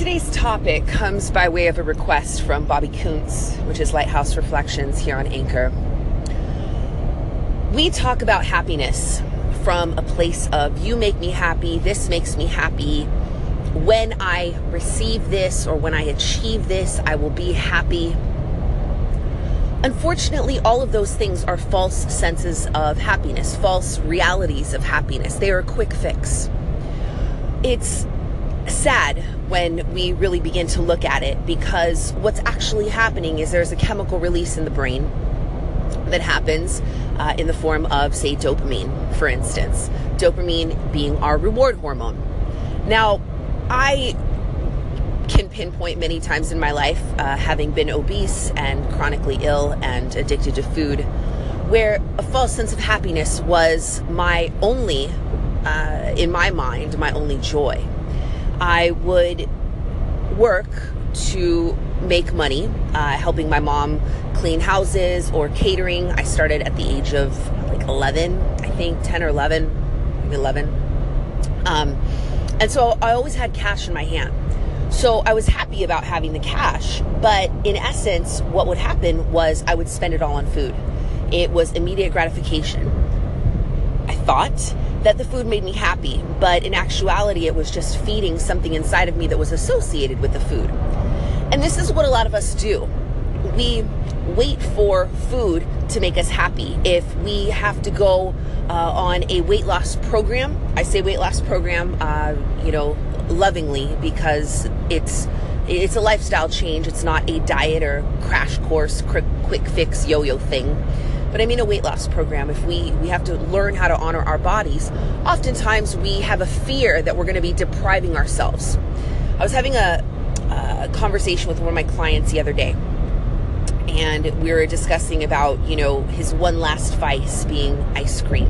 today's topic comes by way of a request from Bobby Kuntz, which is Lighthouse Reflections here on Anchor. We talk about happiness from a place of you make me happy, this makes me happy. When I receive this or when I achieve this, I will be happy. Unfortunately, all of those things are false senses of happiness, false realities of happiness. They are a quick fix. It's sad when we really begin to look at it because what's actually happening is there's a chemical release in the brain that happens uh, in the form of, say, dopamine, for instance. Dopamine being our reward hormone. Now, I can pinpoint many times in my life, uh, having been obese and chronically ill and addicted to food, where a false sense of happiness was my only, uh, in my mind, my only joy. I would work to make money, uh, helping my mom clean houses or catering. I started at the age of like 11, I think 10 or 11, maybe 11. Um, and so I always had cash in my hand. So I was happy about having the cash, but in essence, what would happen was I would spend it all on food. It was immediate gratification. Thought that the food made me happy, but in actuality, it was just feeding something inside of me that was associated with the food. And this is what a lot of us do. We wait for food to make us happy. If we have to go uh, on a weight loss program, I say weight loss program, uh, you know, lovingly because it's it's a lifestyle change. It's not a diet or crash course, quick, quick fix yo-yo thing but I mean a weight loss program. If we, we have to learn how to honor our bodies, oftentimes we have a fear that we're going to be depriving ourselves. I was having a, a conversation with one of my clients the other day, and we were discussing about, you know, his one last vice being ice cream.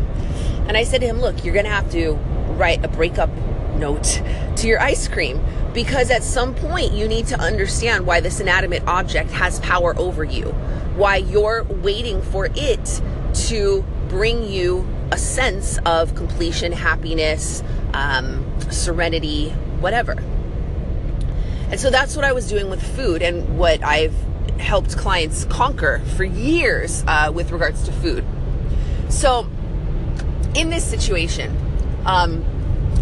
And I said to him, look, you're going to have to write a breakup note to your ice cream because at some point you need to understand why this inanimate object has power over you why you're waiting for it to bring you a sense of completion, happiness, um, serenity, whatever. And so that's what I was doing with food and what I've helped clients conquer for years uh, with regards to food. So, in this situation, um,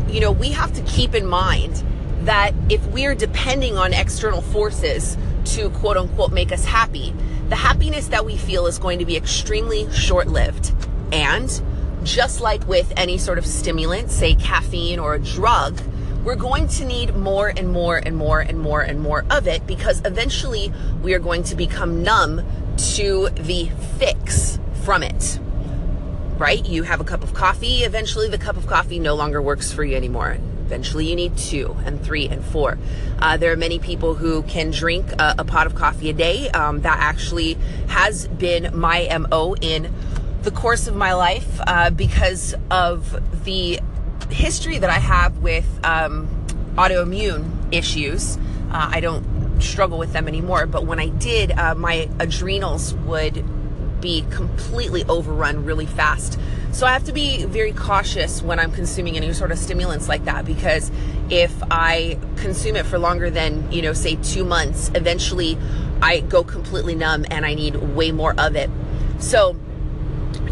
you know, we have to keep in mind that if we're depending on external forces to quote unquote make us happy, the happiness that we feel is going to be extremely short lived. And just like with any sort of stimulant, say caffeine or a drug, we're going to need more and more and more and more and more of it because eventually we are going to become numb to the fix from it. Right? You have a cup of coffee, eventually the cup of coffee no longer works for you anymore. Eventually, you need two and three and four. Uh, there are many people who can drink a, a pot of coffee a day. Um, that actually has been my MO in the course of my life uh, because of the history that I have with um, autoimmune issues. Uh, I don't struggle with them anymore, but when I did, uh, my adrenals would be completely overrun really fast. So I have to be very cautious when I'm consuming any sort of stimulants like that because if I consume it for longer than, you know, say two months, eventually I go completely numb and I need way more of it. So,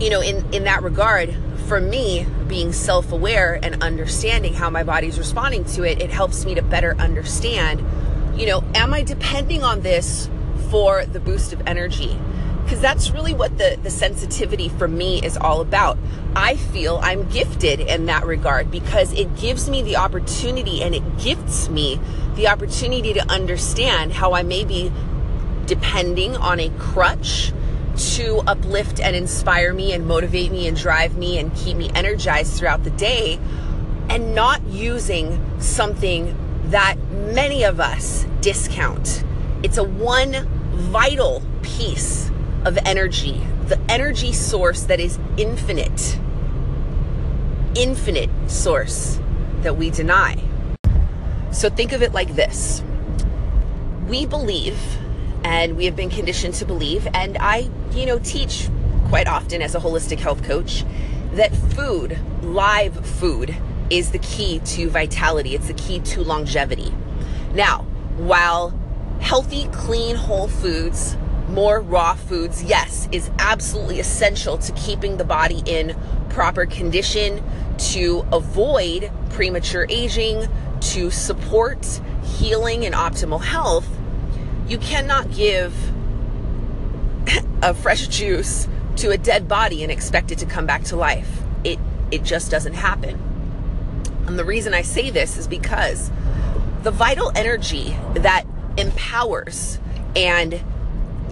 you know, in, in that regard, for me, being self aware and understanding how my body's responding to it, it helps me to better understand, you know, am I depending on this for the boost of energy? Because that's really what the, the sensitivity for me is all about. I feel I'm gifted in that regard because it gives me the opportunity and it gifts me the opportunity to understand how I may be depending on a crutch to uplift and inspire me and motivate me and drive me and keep me energized throughout the day and not using something that many of us discount. It's a one vital piece of energy, the energy source that is infinite, infinite source that we deny. So think of it like this we believe, and we have been conditioned to believe, and I, you know, teach quite often as a holistic health coach that food, live food, is the key to vitality, it's the key to longevity. Now, while healthy, clean, whole foods, more raw foods, yes, is absolutely essential to keeping the body in proper condition to avoid premature aging, to support healing and optimal health, you cannot give a fresh juice to a dead body and expect it to come back to life. It it just doesn't happen. And the reason I say this is because the vital energy that empowers and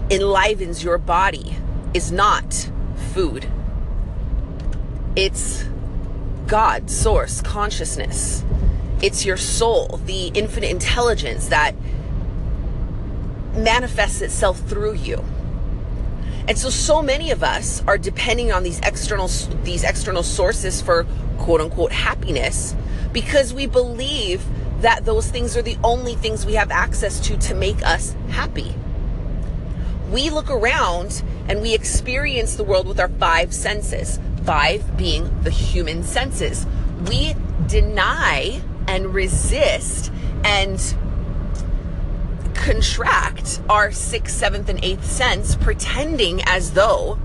enlivens your body is not food. It's God, source, consciousness. It's your soul, the infinite intelligence that manifests itself through you. And so so many of us are depending on these external these external sources for quote unquote happiness because we believe that those things are the only things we have access to to make us happy. We look around and we experience the world with our five senses, five being the human senses. We deny and resist and contract our sixth, seventh, and eighth sense, pretending as though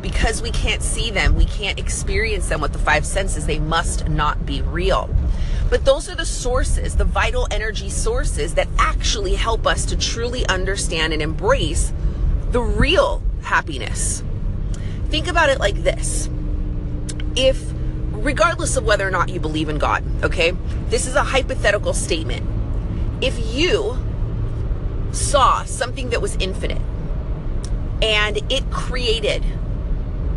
because we can't see them, we can't experience them with the five senses, they must not be real. But those are the sources, the vital energy sources that actually help us to truly understand and embrace the real happiness. Think about it like this. If, regardless of whether or not you believe in God, okay, this is a hypothetical statement. If you saw something that was infinite and it created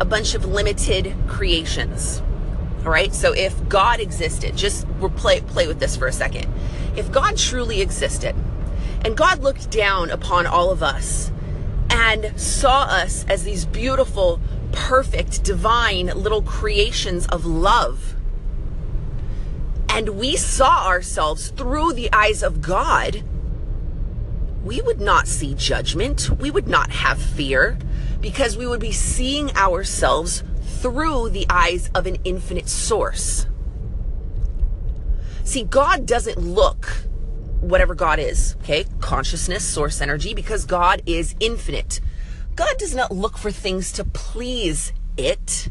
a bunch of limited creations. All right. So if God existed, just play play with this for a second. If God truly existed and God looked down upon all of us and saw us as these beautiful, perfect, divine little creations of love, and we saw ourselves through the eyes of God, we would not see judgment. We would not have fear because we would be seeing ourselves through the eyes of an infinite source. See, God doesn't look whatever God is, okay? Consciousness, source energy, because God is infinite. God does not look for things to please it.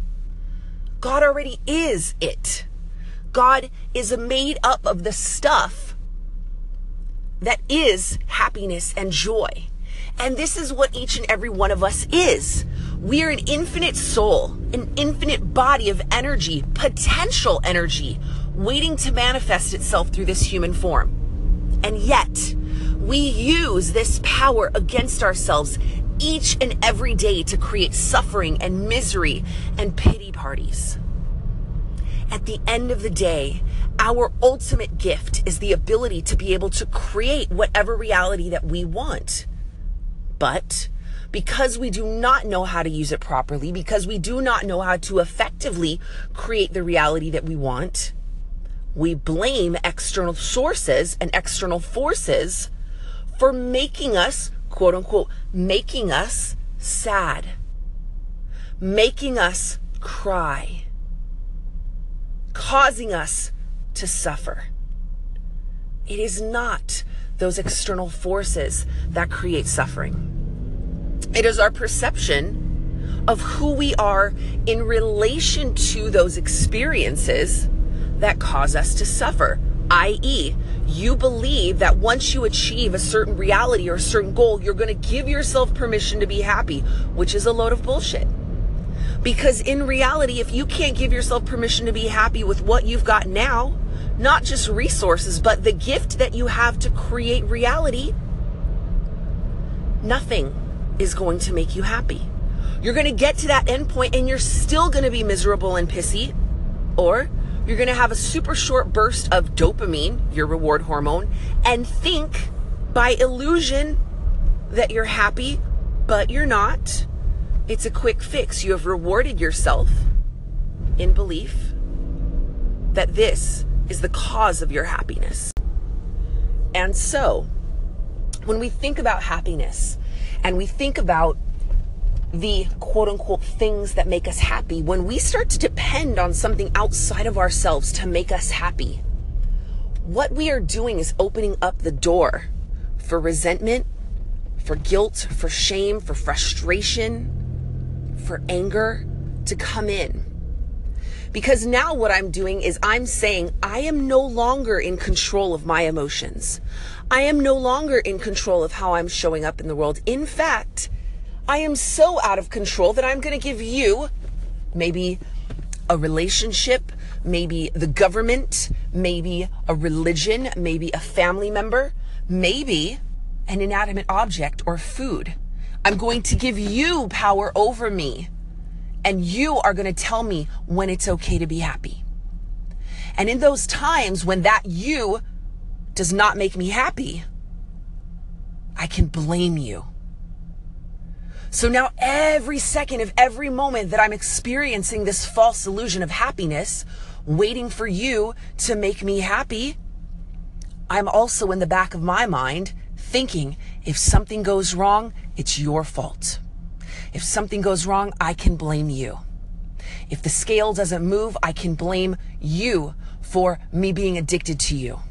God already is it. God is made up of the stuff that is happiness and joy. And this is what each and every one of us is. We are an infinite soul, an infinite body of energy, potential energy, waiting to manifest itself through this human form. And yet, we use this power against ourselves each and every day to create suffering and misery and pity parties. At the end of the day, our ultimate gift is the ability to be able to create whatever reality that we want. But because we do not know how to use it properly, because we do not know how to effectively create the reality that we want, we blame external sources and external forces for making us, quote unquote, making us sad, making us cry, causing us to suffer. It is not those external forces that create suffering. It is our perception of who we are in relation to those experiences that cause us to suffer. I.e., you believe that once you achieve a certain reality or a certain goal, you're going to give yourself permission to be happy, which is a load of bullshit. Because in reality, if you can't give yourself permission to be happy with what you've got now, not just resources, but the gift that you have to create reality, nothing is going to make you happy. You're going to get to that end point and you're still going to be miserable and pissy, or you're going to have a super short burst of dopamine, your reward hormone, and think by illusion that you're happy, but you're not. It's a quick fix. You have rewarded yourself in belief that this is the cause of your happiness. And so, when we think about happiness and we think about the quote unquote things that make us happy, when we start to depend on something outside of ourselves to make us happy, what we are doing is opening up the door for resentment, for guilt, for shame, for frustration, for anger to come in. Because now what I'm doing is I'm saying I am no longer in control of my emotions. I am no longer in control of how I'm showing up in the world. In fact, I am so out of control that I'm going to give you maybe a relationship, maybe the government, maybe a religion, maybe a family member, maybe an inanimate object or food. I'm going to give you power over me. And you are going to tell me when it's okay to be happy. And in those times when that you does not make me happy, I can blame you. So now every second of every moment that I'm experiencing this false illusion of happiness, waiting for you to make me happy, I'm also in the back of my mind thinking if something goes wrong, it's your fault. If something goes wrong, I can blame you. If the scale doesn't move, I can blame you for me being addicted to you.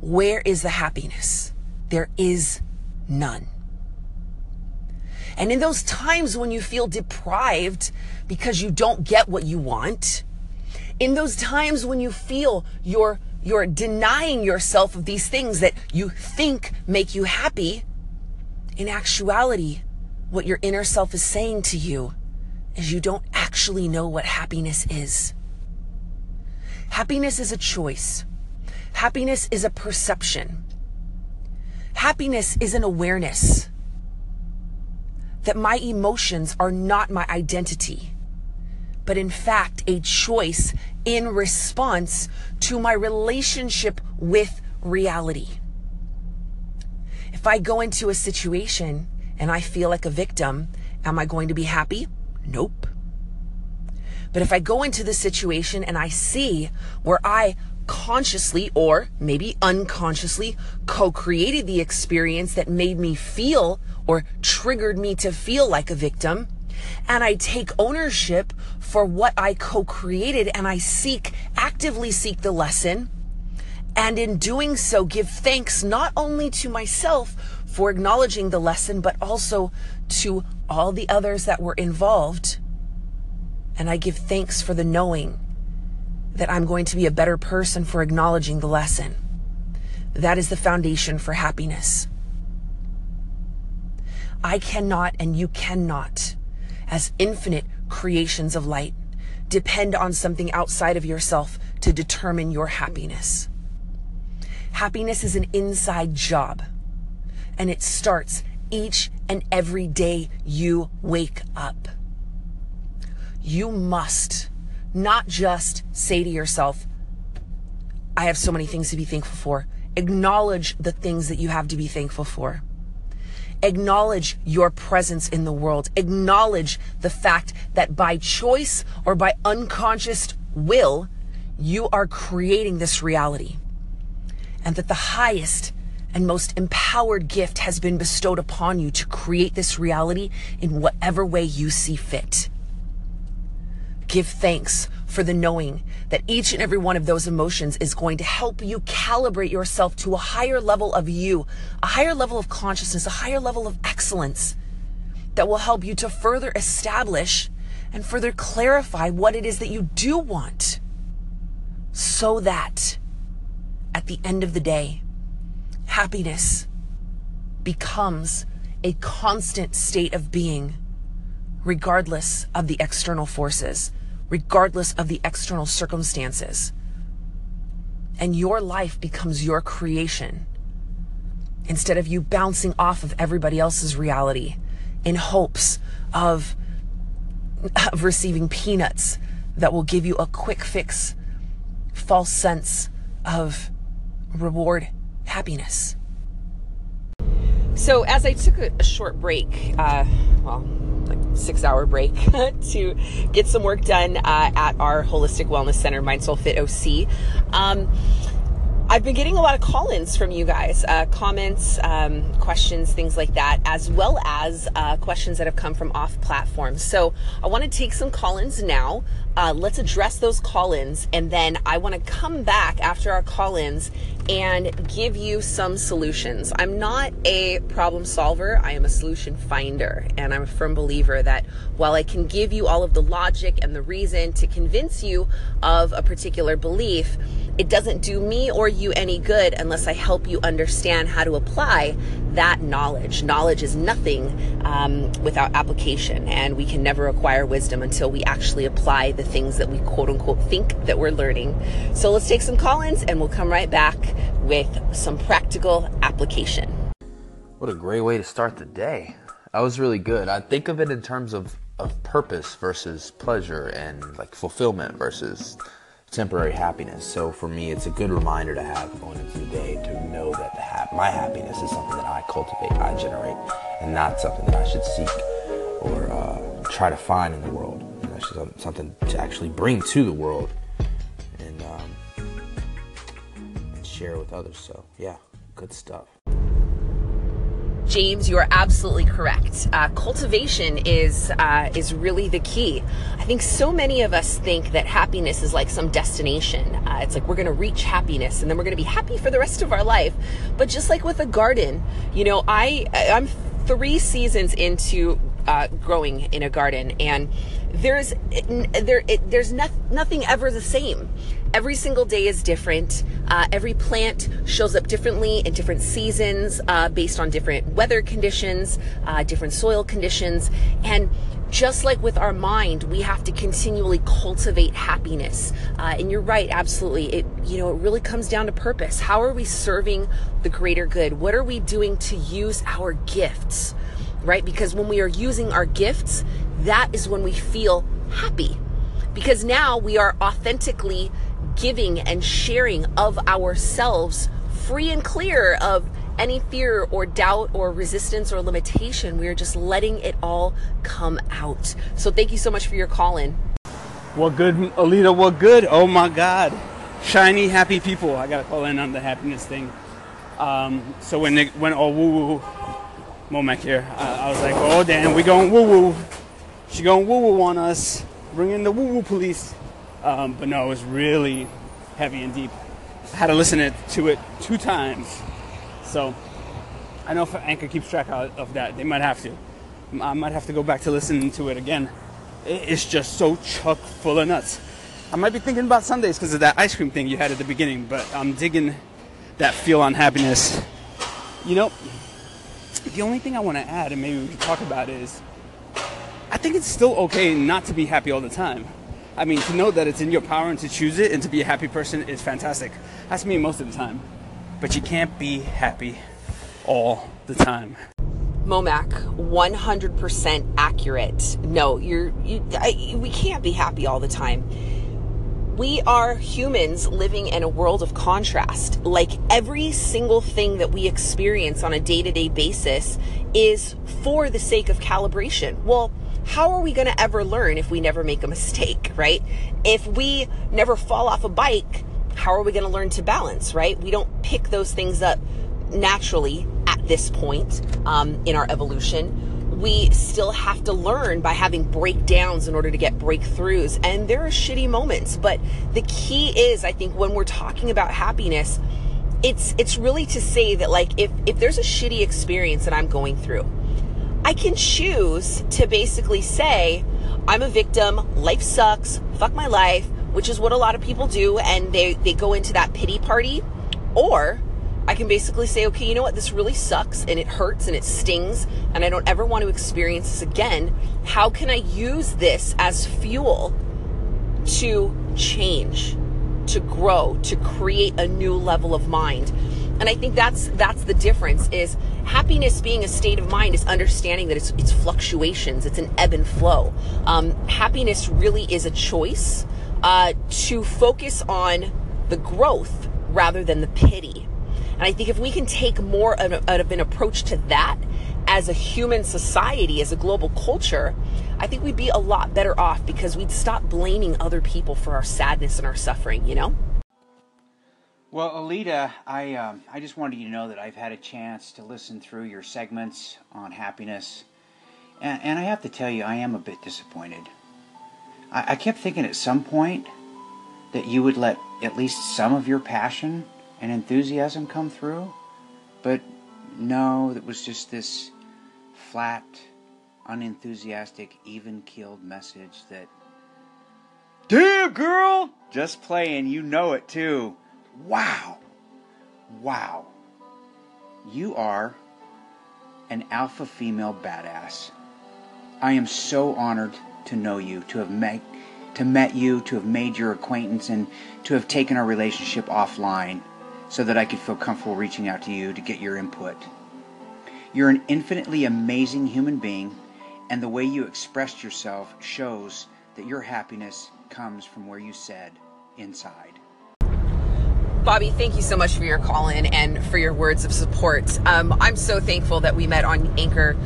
Where is the happiness? There is none. And in those times when you feel deprived because you don't get what you want, in those times when you feel you're you're denying yourself of these things that you think make you happy, in actuality, what your inner self is saying to you is you don't actually know what happiness is. Happiness is a choice. Happiness is a perception. Happiness is an awareness that my emotions are not my identity, but in fact a choice in response to my relationship with reality. If I go into a situation and I feel like a victim, am I going to be happy? Nope. But if I go into the situation and I see where I consciously or maybe unconsciously co created the experience that made me feel or triggered me to feel like a victim, and I take ownership for what I co created and I seek, actively seek the lesson. And in doing so, give thanks not only to myself for acknowledging the lesson, but also to all the others that were involved. And I give thanks for the knowing that I'm going to be a better person for acknowledging the lesson. That is the foundation for happiness. I cannot and you cannot as infinite creations of light. Depend on something outside of yourself to determine your happiness. Happiness is an inside job, and it starts each and every day you wake up. You must not just say to yourself, I have so many things to be thankful for. Acknowledge the things that you have to be thankful for. Acknowledge your presence in the world. Acknowledge the fact that by choice or by unconscious will, you are creating this reality. And that the highest and most empowered gift has been bestowed upon you to create this reality in whatever way you see fit. Give thanks for the knowing that each and every one of those emotions is going to help you calibrate yourself to a higher level of you, a higher level of consciousness, a higher level of excellence that will help you to further establish and further clarify what it is that you do want so that at the end of the day, happiness becomes a constant state of being regardless of the external forces regardless of the external circumstances. And your life becomes your creation instead of you bouncing off of everybody else's reality in hopes of, of receiving peanuts that will give you a quick fix, false sense of reward happiness. So, as I took a, short break, uh, well, like six hour break to get some work done uh, at our holistic wellness center, Mind Soul Fit OC. Um, I've been getting a lot of call ins from you guys, uh, comments, um, questions, things like that, as well as uh, questions that have come from off platform. So I want to take some call ins now. Uh, let's address those call ins, and then I want to come back after our call ins and give you some solutions. I'm not a problem solver, I am a solution finder. And I'm a firm believer that while I can give you all of the logic and the reason to convince you of a particular belief, it doesn't do me or you any good unless I help you understand how to apply that knowledge. Knowledge is nothing um, without application, and we can never acquire wisdom until we actually apply the things that we quote unquote think that we're learning. So let's take some call ins and we'll come right back with some practical application. What a great way to start the day. That was really good. I think of it in terms of, of purpose versus pleasure and like fulfillment versus temporary happiness. So for me, it's a good reminder to have going into the day to know that ha- my happiness is something that I cultivate, I generate, and not something that I should seek or uh, try to find in the world. And that's something to actually bring to the world share with others. So yeah, good stuff. James, you are absolutely correct. Uh, cultivation is uh, is really the key. I think so many of us think that happiness is like some destination. Uh, it's like we're going to reach happiness and then we're going to be happy for the rest of our life. But just like with a garden, you know, I I'm three seasons into uh, growing in a garden, and there's there it, there's no, nothing ever the same. Every single day is different. Uh, every plant shows up differently in different seasons, uh, based on different weather conditions, uh, different soil conditions, and just like with our mind, we have to continually cultivate happiness. Uh, and you're right, absolutely. It you know it really comes down to purpose. How are we serving the greater good? What are we doing to use our gifts? Right? Because when we are using our gifts, that is when we feel happy. Because now we are authentically giving and sharing of ourselves free and clear of any fear or doubt or resistance or limitation. We are just letting it all come out. So thank you so much for your call in. What good, Alita? What good? Oh my God. Shiny, happy people. I got to call in on the happiness thing. Um, so when they went all woo woo, Momek here, I, I was like, oh damn, we going woo woo. She going woo woo on us. Bring in the woo woo police. Um, but no, it was really heavy and deep. I had to listen to it two times. So I know if Anchor keeps track of that, they might have to. I might have to go back to listening to it again. It's just so chock full of nuts. I might be thinking about sundaes because of that ice cream thing you had at the beginning, but I'm digging that feel on happiness. You know, the only thing I want to add, and maybe we can talk about, is I think it's still okay not to be happy all the time. I mean, to know that it's in your power and to choose it and to be a happy person is fantastic. That's me most of the time. But you can't be happy all the time. Momac, 100% accurate. No, you're you, I, we can't be happy all the time. We are humans living in a world of contrast. Like every single thing that we experience on a day-to-day basis is for the sake of calibration. Well, how are we going to ever learn if we never make a mistake, right? If we never fall off a bike, how are we going to learn to balance, right? We don't pick those things up naturally at this point um, in our evolution. We still have to learn by having breakdowns in order to get breakthroughs. And there are shitty moments, but the key is, I think, when we're talking about happiness, it's it's really to say that like if if there's a shitty experience that I'm going through, I can choose to basically say, I'm a victim, life sucks, fuck my life, which is what a lot of people do, and they, they go into that pity party. Or I can basically say, okay, you know what, this really sucks and it hurts and it stings, and I don't ever want to experience this again. How can I use this as fuel to change, to grow, to create a new level of mind? And I think that's that's the difference is happiness being a state of mind is understanding that it's it's fluctuations, it's an ebb and flow. Um, happiness really is a choice uh, to focus on the growth rather than the pity. And I think if we can take more of, of an approach to that as a human society, as a global culture, I think we'd be a lot better off because we'd stop blaming other people for our sadness and our suffering, you know? Well, Alita, I um, I just wanted you to know that I've had a chance to listen through your segments on happiness, and, and I have to tell you, I am a bit disappointed. I, I kept thinking at some point that you would let at least some of your passion and enthusiasm come through, but no, it was just this flat, unenthusiastic, even keeled message that. Damn, girl! Just playing, you know it too. Wow. Wow. You are an alpha female badass. I am so honored to know you, to have met to met you, to have made your acquaintance and to have taken our relationship offline so that I could feel comfortable reaching out to you to get your input. You're an infinitely amazing human being, and the way you expressed yourself shows that your happiness comes from where you said inside. Bobby, thank you so much for your call in and for your words of support. Um, I'm so thankful that we met on Anchor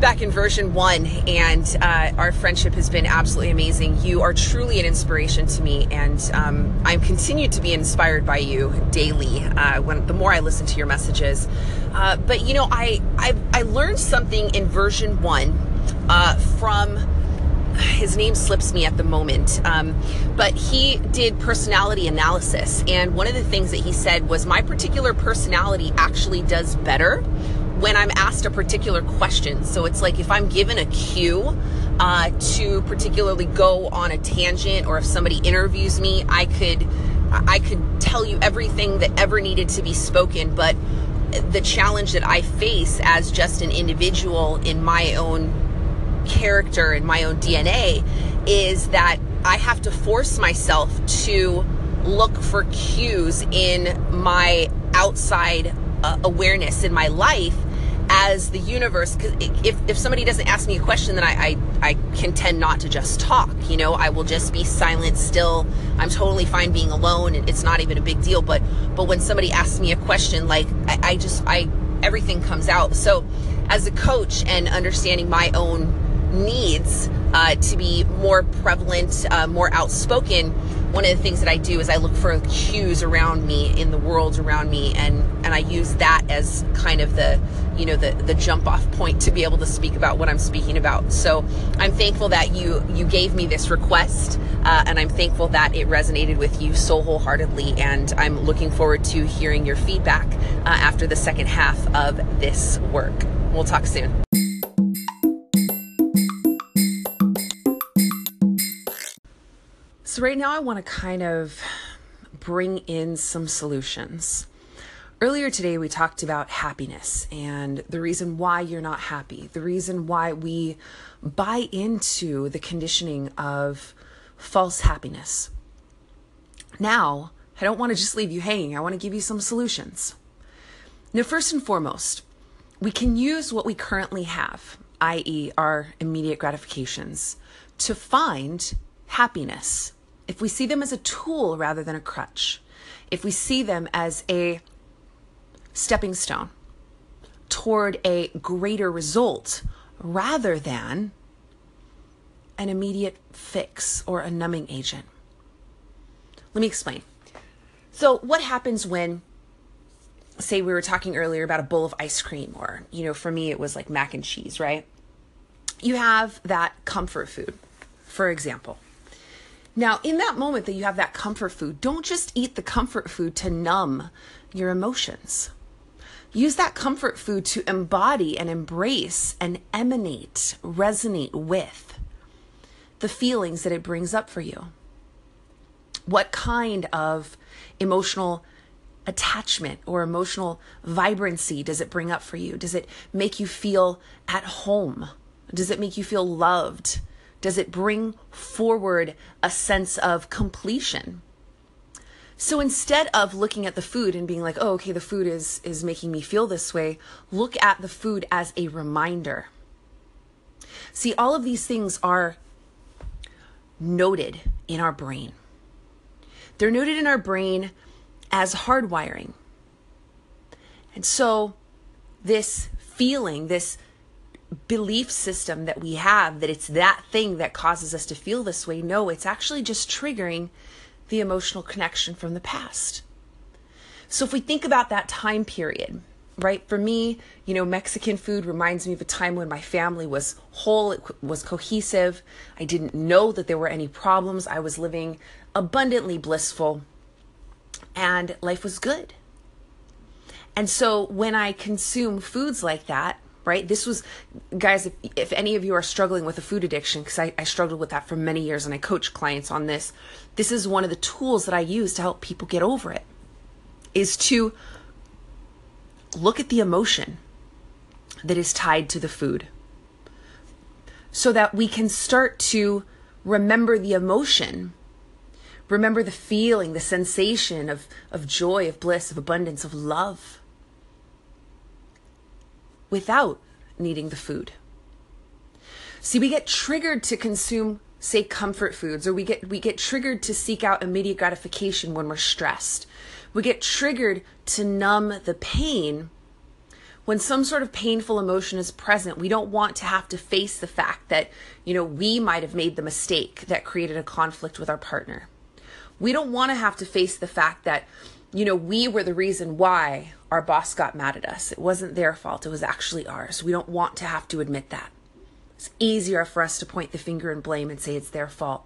back in version one, and uh, our friendship has been absolutely amazing. You are truly an inspiration to me, and um, I'm continued to be inspired by you daily. Uh, when the more I listen to your messages, uh, but you know, I I, I learned something in version one uh, from his name slips me at the moment, um, but he did personality analysis. And one of the things that he said was, My particular personality actually does better when I'm asked a particular question. So it's like if I'm given a cue uh, to particularly go on a tangent, or if somebody interviews me, I could. I could tell you everything that ever needed to be spoken, but the challenge that I face as just an individual in my own character and my own DNA is that I have to force myself to look for cues in my outside uh, awareness in my life as the universe because if, if somebody doesn't ask me a question then I, I, I can tend not to just talk you know? I will just be silent still. I'm totally fine being alone it's not even a big deal. But but when somebody asks me a question like I, I just i everything comes out. So as a coach and understanding my own needs uh, to be more prevalent, uh, more outspoken, one of the things that I do is I look for cues around me in the world around me, and and I use that as kind of the you know the the jump off point to be able to speak about what I'm speaking about. So I'm thankful that you you gave me this request, uh, and I'm thankful that it resonated with you so wholeheartedly. And I'm looking forward to hearing your feedback uh, after the second half of this work. We'll talk soon. So, right now, I want to kind of bring in some solutions. Earlier today, we talked about happiness and the reason why you're not happy, the reason why we buy into the conditioning of false happiness. Now, I don't want to just leave you hanging, I want to give you some solutions. Now, first and foremost, we can use what we currently have, i.e., our immediate gratifications, to find happiness if we see them as a tool rather than a crutch, if we see them as a stepping stone toward a greater result rather than an immediate fix or a numbing agent. Let me explain. So, what happens when, say, we were talking earlier about a bowl of ice cream, or, you know, for me, it was like mac and cheese, right? You have that comfort food, for example. Now, in that moment that you have that comfort food, don't just eat the comfort food to numb your emotions. Use that comfort food to embody and embrace and emanate, resonate with the feelings that it brings up for you. What kind of emotional attachment or emotional vibrancy does it bring up for you? Does it make you feel at home? Does it make you feel loved? Does it bring forward a sense of completion? So instead of looking at the food and being like, "Oh, okay, the food is is making me feel this way," look at the food as a reminder. See, all of these things are noted in our brain. They're noted in our brain as hardwiring. And so this feeling, this belief system that we have that it's that thing that causes us to feel this way. No, it's actually just triggering the emotional connection from the past. So if we think about that time period, right? For me, you know, Mexican food reminds me of a time when my family was whole, it was cohesive. I didn't know that there were any problems. I was living abundantly blissful and life was good. And so when I consume foods like that, right? This was, guys, if, if any of you are struggling with a food addiction, because I, I struggled with that for many years and I coach clients on this, this is one of the tools that I use to help people get over it, is to look at the emotion that is tied to the food so that we can start to remember the emotion remember the feeling the sensation of, of joy of bliss of abundance of love without needing the food. See we get triggered to consume say comfort foods or we get we get triggered to seek out immediate gratification when we're stressed. We get triggered to numb the pain when some sort of painful emotion is present. We don't want to have to face the fact that you know we might have made the mistake that created a conflict with our partner. We don't want to have to face the fact that you know we were the reason why our boss got mad at us it wasn't their fault it was actually ours we don't want to have to admit that it's easier for us to point the finger and blame and say it's their fault.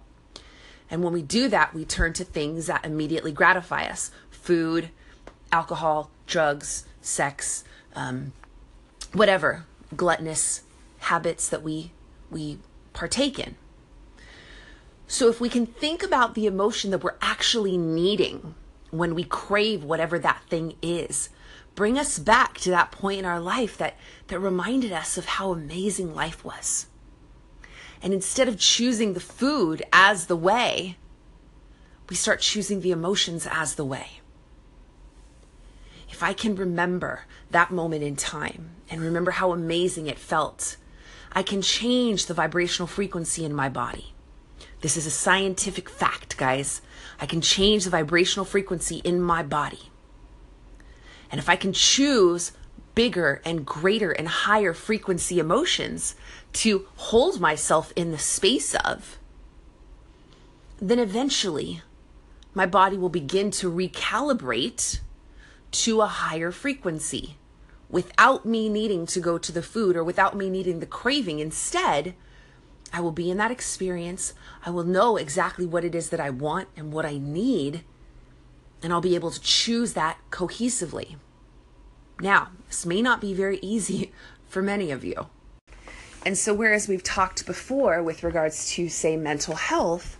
And when we do that, we turn to things that immediately gratify us food, alcohol, drugs, sex, um, whatever gluttonous habits that we, we partake in. So if we can think about the emotion that we're actually needing when we crave whatever that thing is, bring us back to that point in our life that, that reminded us of how amazing life was. And instead of choosing the food as the way, we start choosing the emotions as the way. If I can remember that moment in time and remember how amazing it felt, I can change the vibrational frequency in my body. This is a scientific fact, guys. I can change the vibrational frequency in my body. And if I can choose bigger and greater and higher frequency emotions to hold myself in the space of, then eventually my body will begin to recalibrate to a higher frequency without me needing to go to the food or without me needing the craving. Instead, I will be in that experience. I will know exactly what it is that I want and what I need and I'll be able to choose that cohesively. Now, this may not be very easy for many of you. And so, whereas we've talked before with regards to, say, mental health,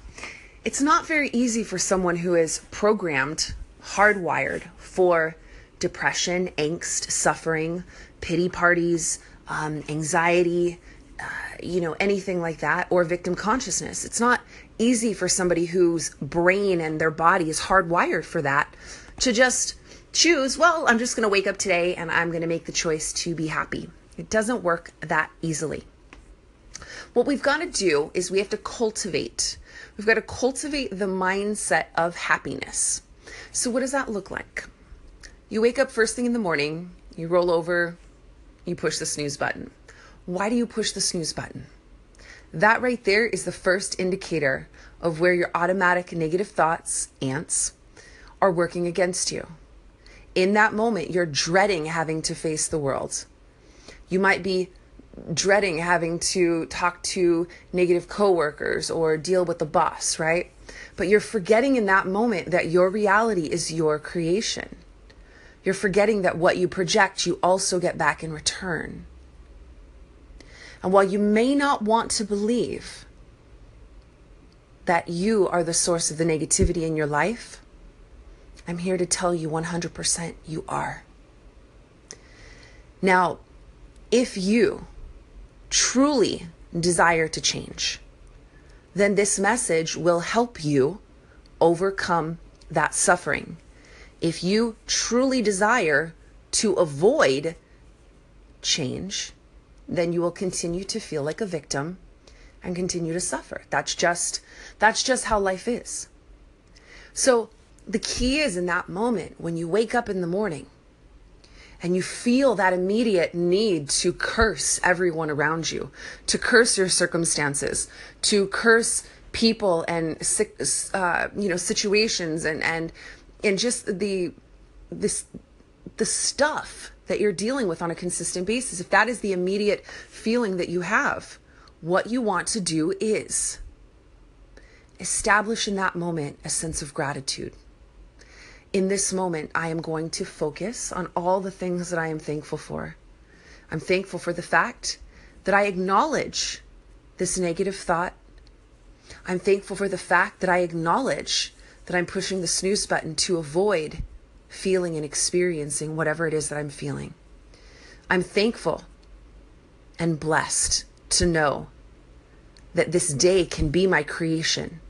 it's not very easy for someone who is programmed, hardwired for depression, angst, suffering, pity parties, um, anxiety, you know, anything like that, or victim consciousness. It's not easy for somebody whose brain and their body is hardwired for that to just choose, well, I'm just going to wake up today and I'm going to make the choice to be happy. It doesn't work that easily. What we've got to do is we have to cultivate. We've got to cultivate the mindset of happiness. So, what does that look like? You wake up first thing in the morning, you roll over, you push the snooze button. Why do you push the snooze button? That right there is the first indicator of where your automatic negative thoughts, ants, are working against you. In that moment, you're dreading having to face the world. You might be dreading having to talk to negative coworkers or deal with the boss, right? But you're forgetting in that moment that your reality is your creation. You're forgetting that what you project, you also get back in return. And while you may not want to believe that you are the source of the negativity in your life, I'm here to tell you 100% you are. Now, if you truly desire to change, then this message will help you overcome that suffering. If you truly desire to avoid change, then you will continue to feel like a victim and continue to suffer. That's just that's just how life is. So the key is in that moment when you wake up in the morning and you feel that immediate need to curse everyone around you, to curse your circumstances, to curse people and uh, you know situations and and and just the this the stuff that you're dealing with on a consistent basis, if that is the immediate feeling that you have, what you want to do is establish in that moment a sense of gratitude. In this moment, I am going to focus on all the things that I am thankful for. I'm thankful for the fact that I acknowledge this negative thought. I'm thankful for the fact that I acknowledge that I'm pushing the snooze button to avoid feeling and experiencing whatever it is that I'm feeling. I'm thankful and blessed to know that this day can be my creation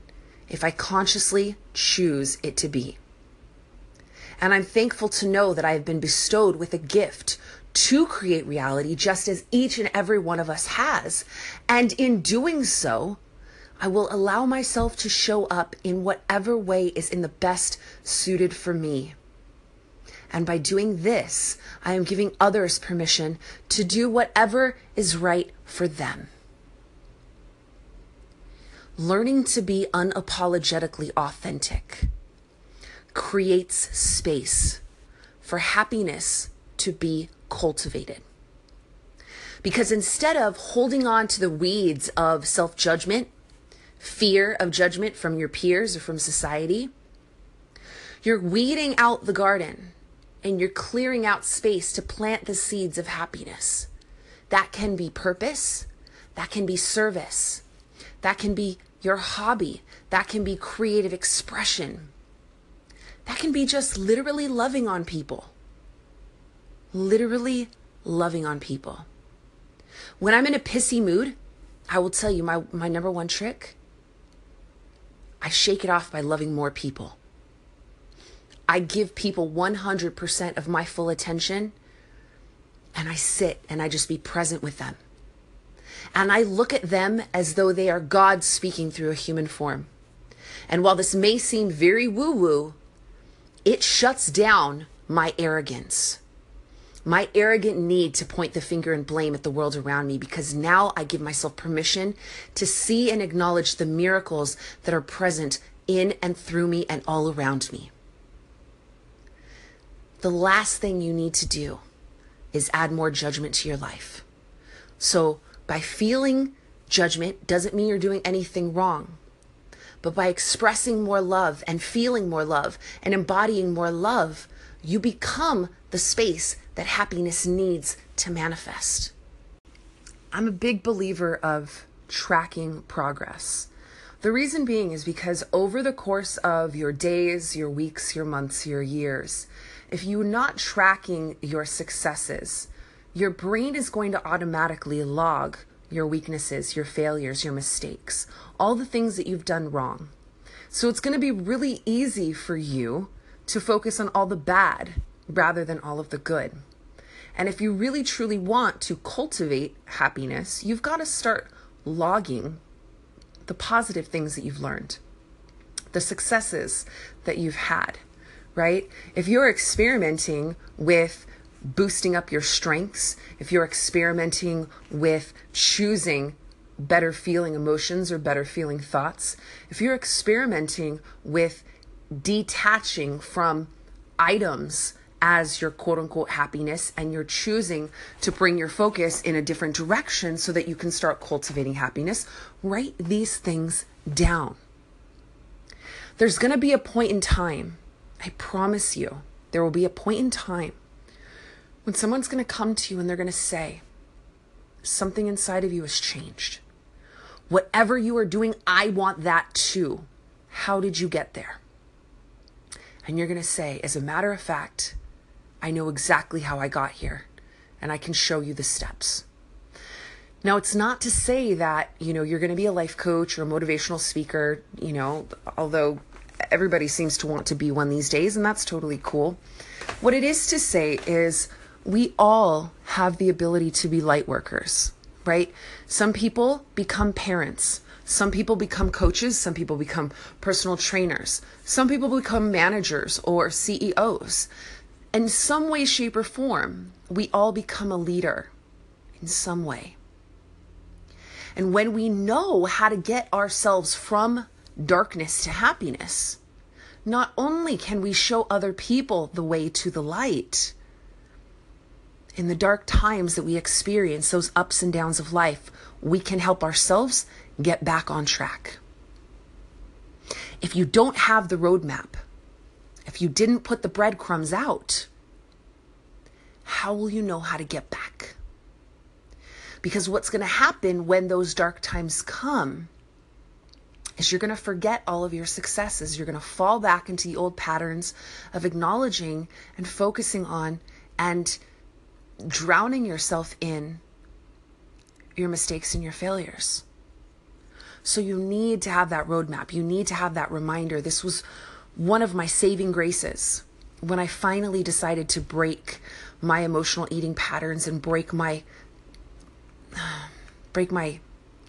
if I consciously choose it to be. And I'm thankful to know that I have been bestowed with a gift to create reality just as each and every one of us has. And in doing so, I will allow myself to show up in whatever way is in the best suited for me. And by doing this, I am giving others permission to do whatever is right for them. Learning to be unapologetically authentic creates space for happiness to be cultivated. Because instead of holding on to the weeds of self judgment, fear of judgment from your peers or from society, you're weeding out the garden and you're clearing out space to plant the seeds of happiness. That can be purpose, that can be service, that can be your hobby, that can be creative expression, that can be just literally loving on people. Literally loving on people. When I'm in a pissy mood, I will tell you my, my number one trick I shake it off by loving more people. I give people 100% of my full attention and I sit and I just be present with them. And I look at them as though they are God speaking through a human form. And while this may seem very woo woo, it shuts down my arrogance, my arrogant need to point the finger and blame at the world around me, because now I give myself permission to see and acknowledge the miracles that are present in and through me and all around me. The last thing you need to do is add more judgment to your life. So, by feeling judgment doesn't mean you're doing anything wrong. But by expressing more love and feeling more love and embodying more love, you become the space that happiness needs to manifest. I'm a big believer of tracking progress. The reason being is because over the course of your days, your weeks, your months, your years, if you're not tracking your successes, your brain is going to automatically log your weaknesses, your failures, your mistakes, all the things that you've done wrong. So it's going to be really easy for you to focus on all the bad rather than all of the good. And if you really truly want to cultivate happiness, you've got to start logging the positive things that you've learned, the successes that you've had, right? If you're experimenting with boosting up your strengths, if you're experimenting with choosing better feeling emotions or better feeling thoughts, if you're experimenting with detaching from items as your quote unquote happiness and you're choosing to bring your focus in a different direction so that you can start cultivating happiness, write these things down. There's going to be a point in time, I promise you, there will be a point in time when someone's going to come to you and they're going to say, something inside of you has changed. Whatever you are doing, I want that too. How did you get there? And you're going to say, as a matter of fact, I know exactly how I got here and I can show you the steps. Now, it's not to say that, you know, you're going to be a life coach or a motivational speaker, you know, although everybody seems to want to be one these days, and that's totally cool. What it is to say is we all have the ability to be light workers, right? Some people become parents. Some people become coaches. Some people become personal trainers. Some people become managers or CEOs. In some way, shape, or form, we all become a leader in some way. And when we know how to get ourselves from darkness to happiness, not only can we show other people the way to the light, in the dark times that we experience, those ups and downs of life, we can help ourselves get back on track. If you don't have the roadmap, if you didn't put the breadcrumbs out, how will you know how to get back? Because what's going to happen when those dark times come is you're going to forget all of your successes. You're going to fall back into the old patterns of acknowledging and focusing on and drowning yourself in your mistakes and your failures. So you need to have that roadmap. You need to have that reminder. This was one of my saving graces when I finally decided to break my emotional eating patterns and break my break my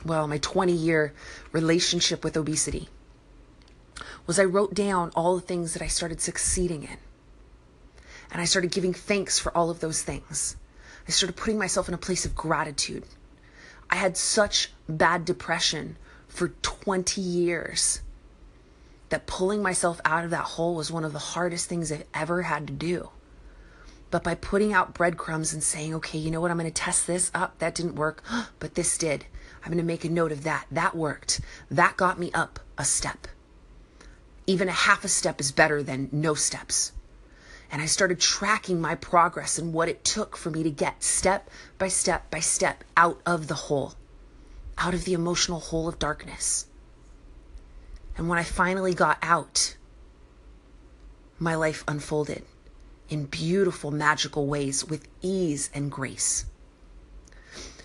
well, my 20 year relationship with obesity was I wrote down all the things that I started succeeding in. And I started giving thanks for all of those things. I started putting myself in a place of gratitude. I had such bad depression for 20 years that pulling myself out of that hole was one of the hardest things I've ever had to do. But by putting out breadcrumbs and saying, okay, you know what, I'm going to test this up, that didn't work, but this did. I'm going to make a note of that. That worked. That got me up a step. Even a half a step is better than no steps. And I started tracking my progress and what it took for me to get step by step by step out of the hole, out of the emotional hole of darkness. And when I finally got out, my life unfolded in beautiful, magical ways with ease and grace.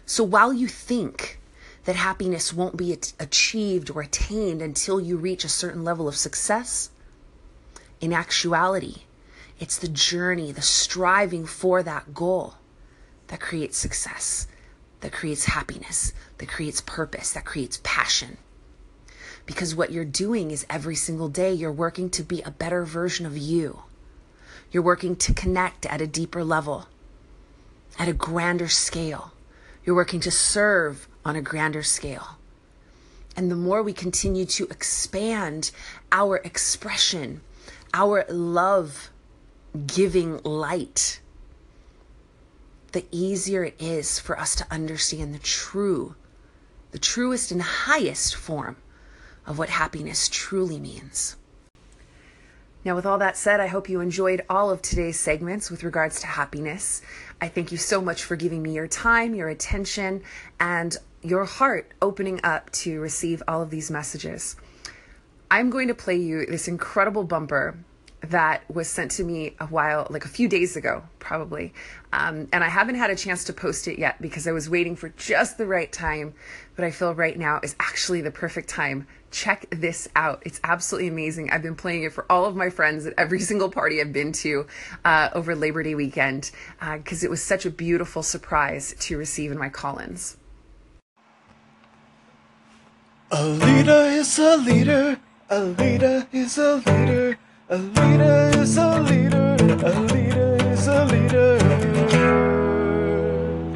So while you think that happiness won't be achieved or attained until you reach a certain level of success, in actuality, it's the journey, the striving for that goal that creates success, that creates happiness, that creates purpose, that creates passion. Because what you're doing is every single day you're working to be a better version of you. You're working to connect at a deeper level, at a grander scale. You're working to serve on a grander scale. And the more we continue to expand our expression, our love giving light, the easier it is for us to understand the true, the truest and highest form of what happiness truly means. Now, with all that said, I hope you enjoyed all of today's segments with regards to happiness. I thank you so much for giving me your time, your attention, and your heart opening up to receive all of these messages. I'm going to play you this incredible bumper that was sent to me a while, like a few days ago, probably. Um, and I haven't had a chance to post it yet because I was waiting for just the right time. But I feel right now is actually the perfect time. Check this out. It's absolutely amazing. I've been playing it for all of my friends at every single party I've been to uh, over Labor Day weekend because uh, it was such a beautiful surprise to receive in my call ins. A leader is a leader, a leader is a leader, a leader is a leader, a leader.